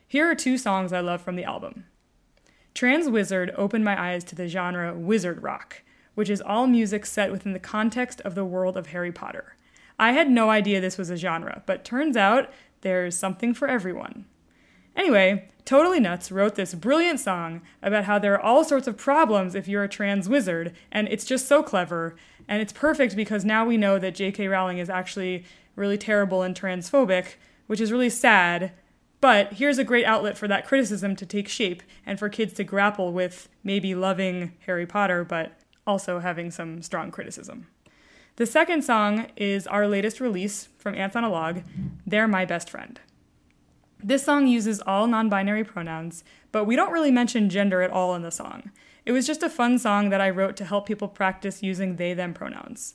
Here are two songs I love from the album. Trans Wizard opened my eyes to the genre wizard rock, which is all music set within the context of the world of Harry Potter. I had no idea this was a genre, but turns out there's something for everyone. Anyway, Totally Nuts wrote this brilliant song about how there are all sorts of problems if you're a trans wizard, and it's just so clever, and it's perfect because now we know that J.K. Rowling is actually really terrible and transphobic, which is really sad. But here's a great outlet for that criticism to take shape and for kids to grapple with maybe loving Harry Potter, but also having some strong criticism. The second song is our latest release from Ants on a Log, They're My Best Friend. This song uses all non binary pronouns, but we don't really mention gender at all in the song. It was just a fun song that I wrote to help people practice using they them pronouns.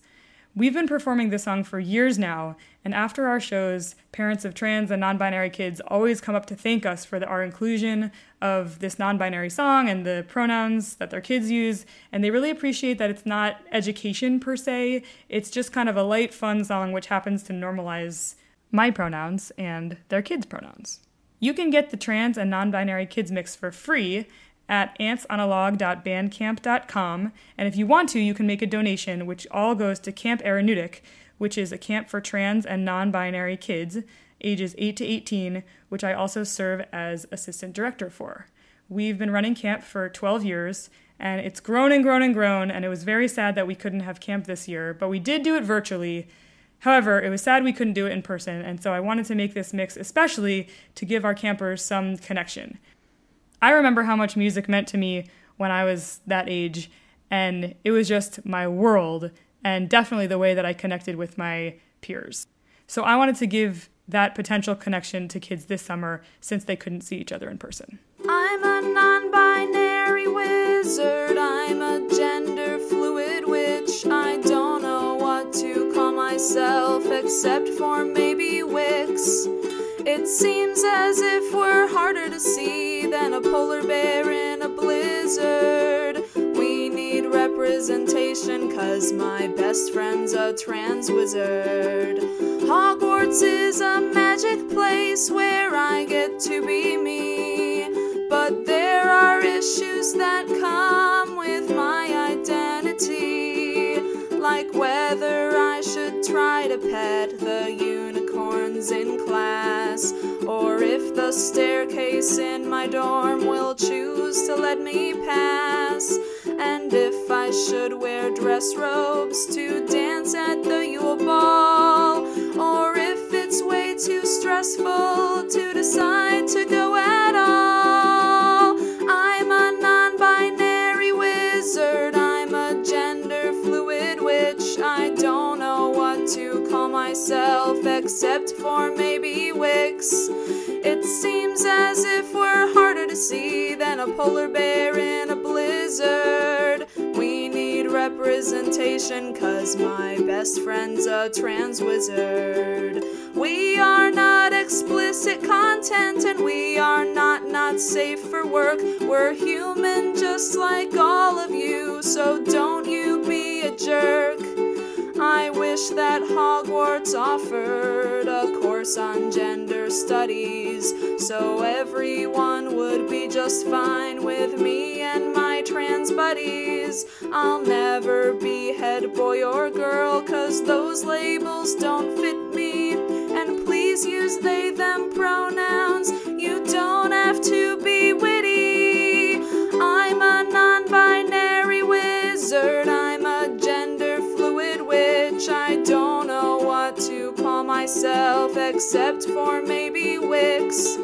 We've been performing this song for years now, and after our shows, parents of trans and non binary kids always come up to thank us for the, our inclusion of this non binary song and the pronouns that their kids use, and they really appreciate that it's not education per se, it's just kind of a light, fun song which happens to normalize my pronouns and their kids' pronouns. You can get the trans and non binary kids mix for free at antsonalog.bandcamp.com, and if you want to, you can make a donation, which all goes to Camp Aranu'tiq, which is a camp for trans and non binary kids ages 8 to 18, which I also serve as assistant director for. We've been running camp for 12 years, and it's grown and grown and grown, and it was very sad that we couldn't have camp this year, but we did do it virtually. However, it was sad we couldn't do it in person, and so I wanted to make this mix especially to give our campers some connection. I remember how much music meant to me when I was that age, and it was just my world, and definitely the way that I connected with my peers. So I wanted to give that potential connection to kids this summer since they couldn't see each other in person. I'm a non binary wizard. I'm a gender fluid witch. I don't know what to call myself except for maybe Wix. It seems as if we're harder to see than a polar bear in a blizzard. Representation, cause my best friend's a trans wizard. Hogwarts is a magic place where I get to be me. But there are issues that come with my identity, like whether I should try to pet the unicorns in class, or if the staircase in my dorm will choose to let me pass, and if I should wear dress robes to dance at the Yule Ball, or if it's way too stressful to decide to go at all. I'm a non binary wizard, I'm a gender fluid witch. I don't know what to myself except for maybe Wix. It seems as if we're harder to see than a polar bear in a blizzard. We need representation, cause my best friend's a trans wizard. We are not explicit content and we are not not safe for work. We're human just like all of you, so don't you be a jerk. I wish that Hogwarts offered a course on gender studies so everyone would be just fine with me and my trans buddies. I'll never be head boy or girl cause those labels don't fit me. And please use they them pronouns. Myself except for maybe Wix.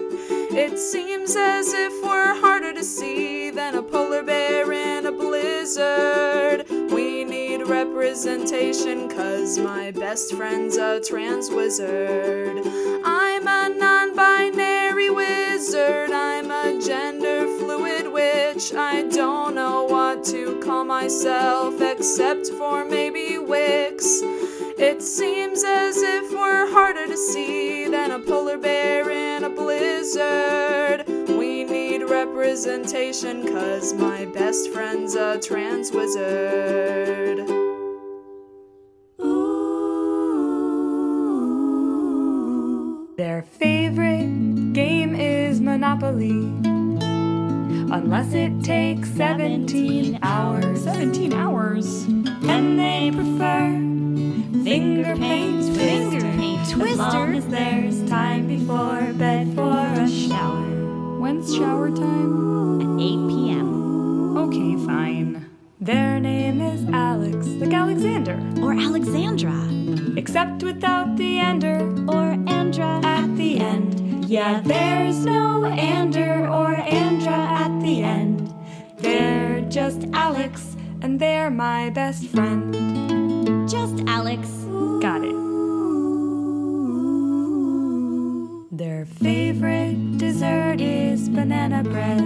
It seems as if we're harder to see than a polar bear in a blizzard. We need representation, cause my best friend's a trans wizard. I'm a non binary wizard, I'm a gender fluid witch. I don't know what to call myself except for maybe Wix. It seems as if we're harder to see than a polar bear in a blizzard. We need representation, cause my best friend's a trans wizard. Their favorite game is Monopoly. Unless it takes 17 hours. 17 hours? And they prefer finger paint finger paint twister. As long as there's time before bed for a shower. When's shower time? At 8 p.m. Okay, fine. Their name is Alex, like Alexander. Or Alexandra. Except without the ender. Or Andra. At the end. Yeah, there's no Ander or Andra at the end. They're just Alex, and they're my best friend. Just Alex. Got it. Their favorite dessert is banana bread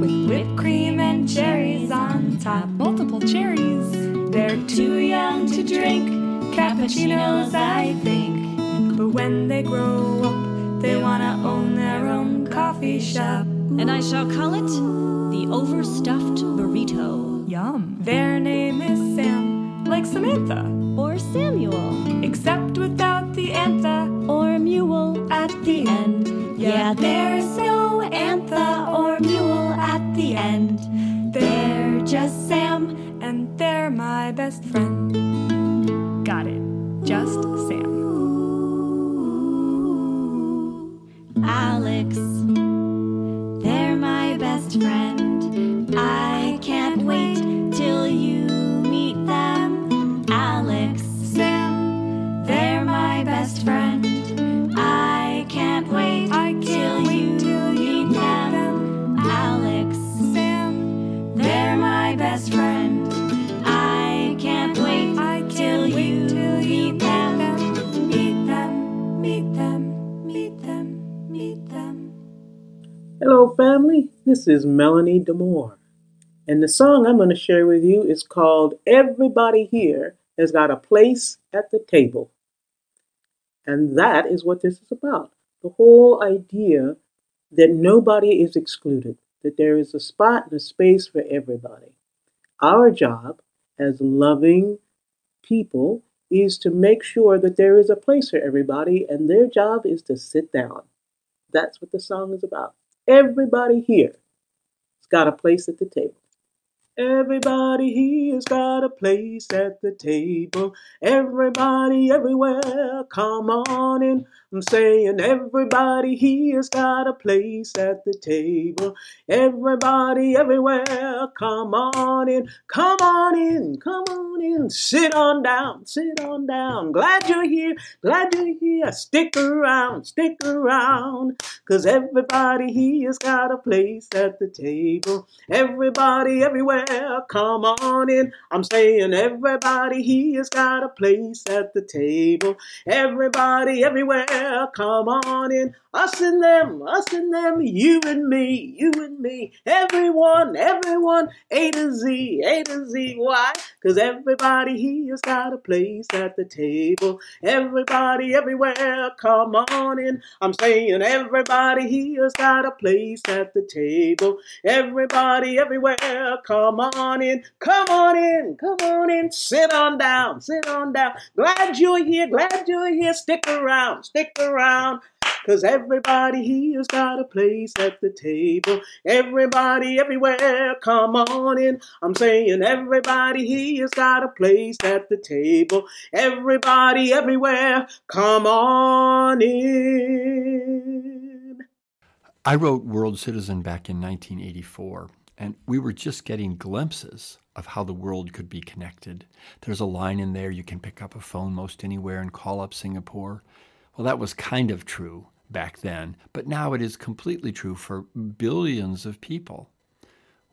with whipped cream and cherries on top. Multiple cherries. They're too young to drink cappuccinos, I think. But when they grow up, they wanna own their own coffee shop. And I shall call it the overstuffed burrito. Yum. Their name is Sam, like Samantha, Or Samuel. except without the antha Or mule. at the end. Yeah, there's no antha or mule at the end. They're just Sam, and they're my best friend. Got it. Just family. This is Melanie DeMore. And the song I'm going to share with you is called Everybody Here Has Got a Place at the Table. And that is what this is about. The whole idea that nobody is excluded, that there is a spot and a space for everybody. Our job as loving people is to make sure that there is a place for everybody, and their job is to sit down. That's what the song is about. Everybody here has got a place at the table. Everybody here's got a place at the table. Everybody everywhere, come on in. I'm saying everybody here's got a place at the table. Everybody everywhere, come on in. Come on in, come on in. Sit on down, sit on down. Glad you're here, glad you're here. Stick around, stick around. Cause everybody here's got a place at the table. Everybody everywhere, come on in. I'm saying everybody here's got a place at the table. Everybody everywhere, come on in. Us and them, us and them, you and me, you and me. Everyone, everyone, A to Z, A to Z. Why? Cause everybody here's got a place at the table. Everybody everywhere, come on in. I'm saying everybody here's got a place at the table. Everybody everywhere, come on in, come on in, come on in. Sit on down, sit on down. Glad you're here, glad you're here. Stick around, stick around. Cause everybody here's got a place at the table. Everybody everywhere, come on in. I'm saying everybody here's got a place at the table. Everybody everywhere, come on in. I wrote World Citizen back in 1984, and we were just getting glimpses of how the world could be connected. There's a line in there you can pick up a phone most anywhere and call up Singapore. Well, that was kind of true back then, but now it is completely true for billions of people.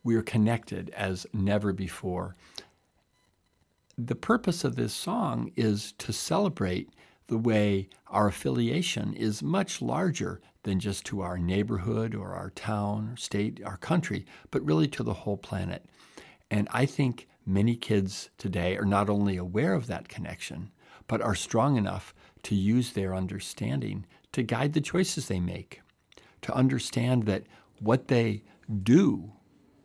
We are connected as never before. The purpose of this song is to celebrate the way our affiliation is much larger than just to our neighborhood or our town, or state, our country, but really to the whole planet. And I think many kids today are not only aware of that connection, but are strong enough to use their understanding to guide the choices they make, to understand that what they do,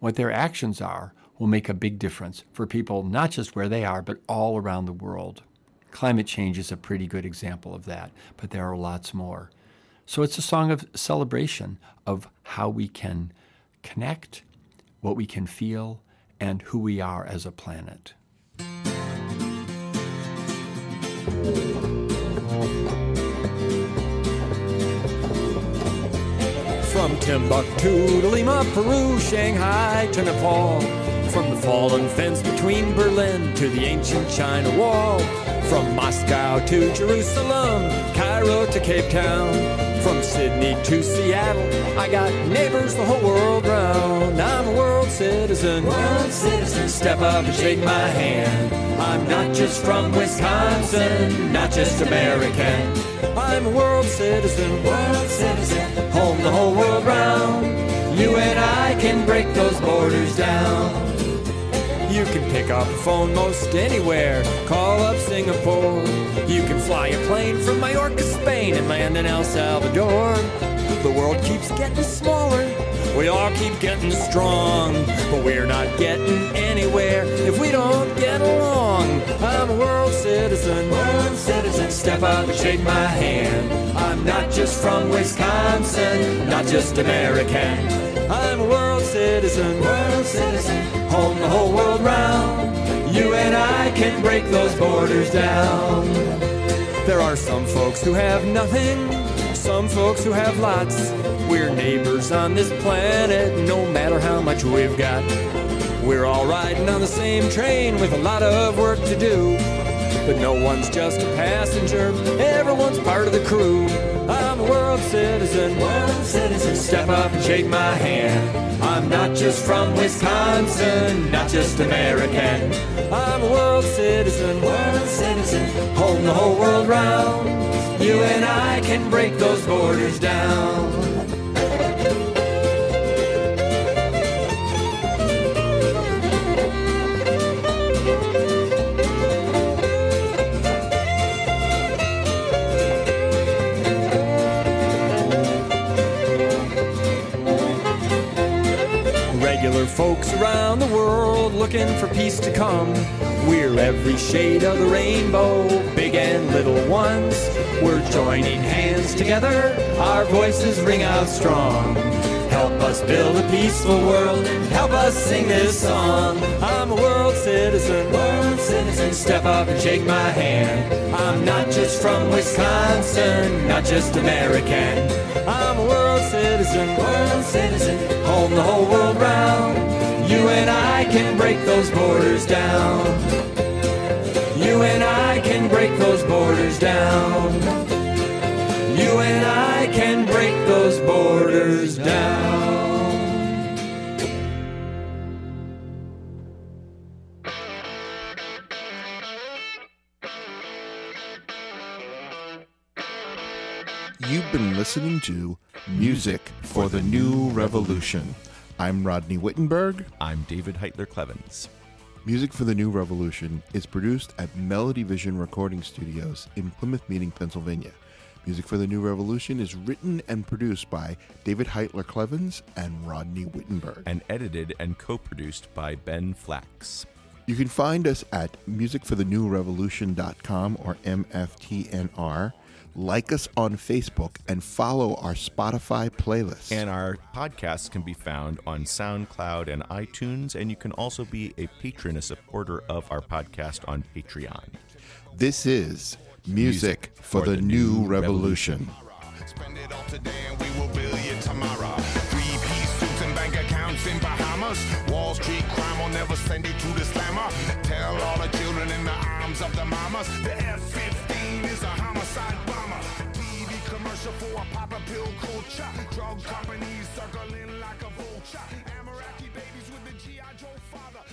what their actions are, will make a big difference for people not just where they are, but all around the world. Climate change is a pretty good example of that, but there are lots more. So it's a song of celebration of how we can connect, what we can feel, and who we are as a planet. From Timbuktu to Lima, Peru, Shanghai to Nepal. From the fallen fence between Berlin to the ancient China Wall. From Moscow to Jerusalem, Cairo to Cape Town. From Sydney to Seattle, I got neighbors the whole world round. I'm a world citizen. World citizen. Step up and shake my hand. I'm not just from Wisconsin, not just American. I'm a world citizen. World citizen. Home the whole world round. You and I can break those borders down. You can pick up a phone most anywhere, call up Singapore. You can fly a plane from Mallorca, Spain, and land in El Salvador. The world keeps getting smaller, we all keep getting strong, but we're not getting anywhere if we don't get along. I'm a world citizen, world citizen. Step up and shake my hand. I'm not just from Wisconsin, not just American. I'm a world citizen, world citizen. Home the whole world round. You and I can break those borders down. There are some folks who have nothing, some folks who have lots. We're neighbors on this planet, no matter how much we've got. We're all riding on the same train with a lot of work to do. But no one's just a passenger, everyone's part of the crew. I'm a world citizen, world citizen. Step up and shake my hand. I'm not just from Wisconsin, not just American. I'm a world citizen, world citizen. Home the whole world round. You and I can break those borders down. Folks around the world looking for peace to come. We're every shade of the rainbow, big and little ones. We're joining hands together, our voices ring out strong. Help us build a peaceful world and help us sing this song. I'm a world citizen, world citizen. Step up and shake my hand. I'm not just from Wisconsin, not just American. Citizen, world citizen. Home the whole world round. You and I can break those borders down. You and I can break those borders down. You and I can break those borders down. Been listening to Music for the New Revolution. I'm Rodney Whittenberg. I'm David Heitler Klevans. Music for the New Revolution is produced at Melody Vision Recording Studios in Plymouth Meeting, Pennsylvania. Music for the New Revolution is written and produced by David Heitler Klevans and Rodney Whittenberg. And edited and co produced by Ben Flax. You can find us at musicforthenewrevolution.com or MFTNR. Like us on Facebook and follow our Spotify playlist. And our podcasts can be found on SoundCloud and iTunes, and you can also be a patron, a supporter of our podcast on Patreon. This is Music, for, the, New Revolution. Spend it all today and we will bill you tomorrow. Three piece suits and bank accounts in Bahamas. Wall Street crime will never send you to the slammer. Tell all the children in the arms Commercial for a pop pill culture. Drug companies circling like a vulture. Amaraki babies with the G.I. Joe father.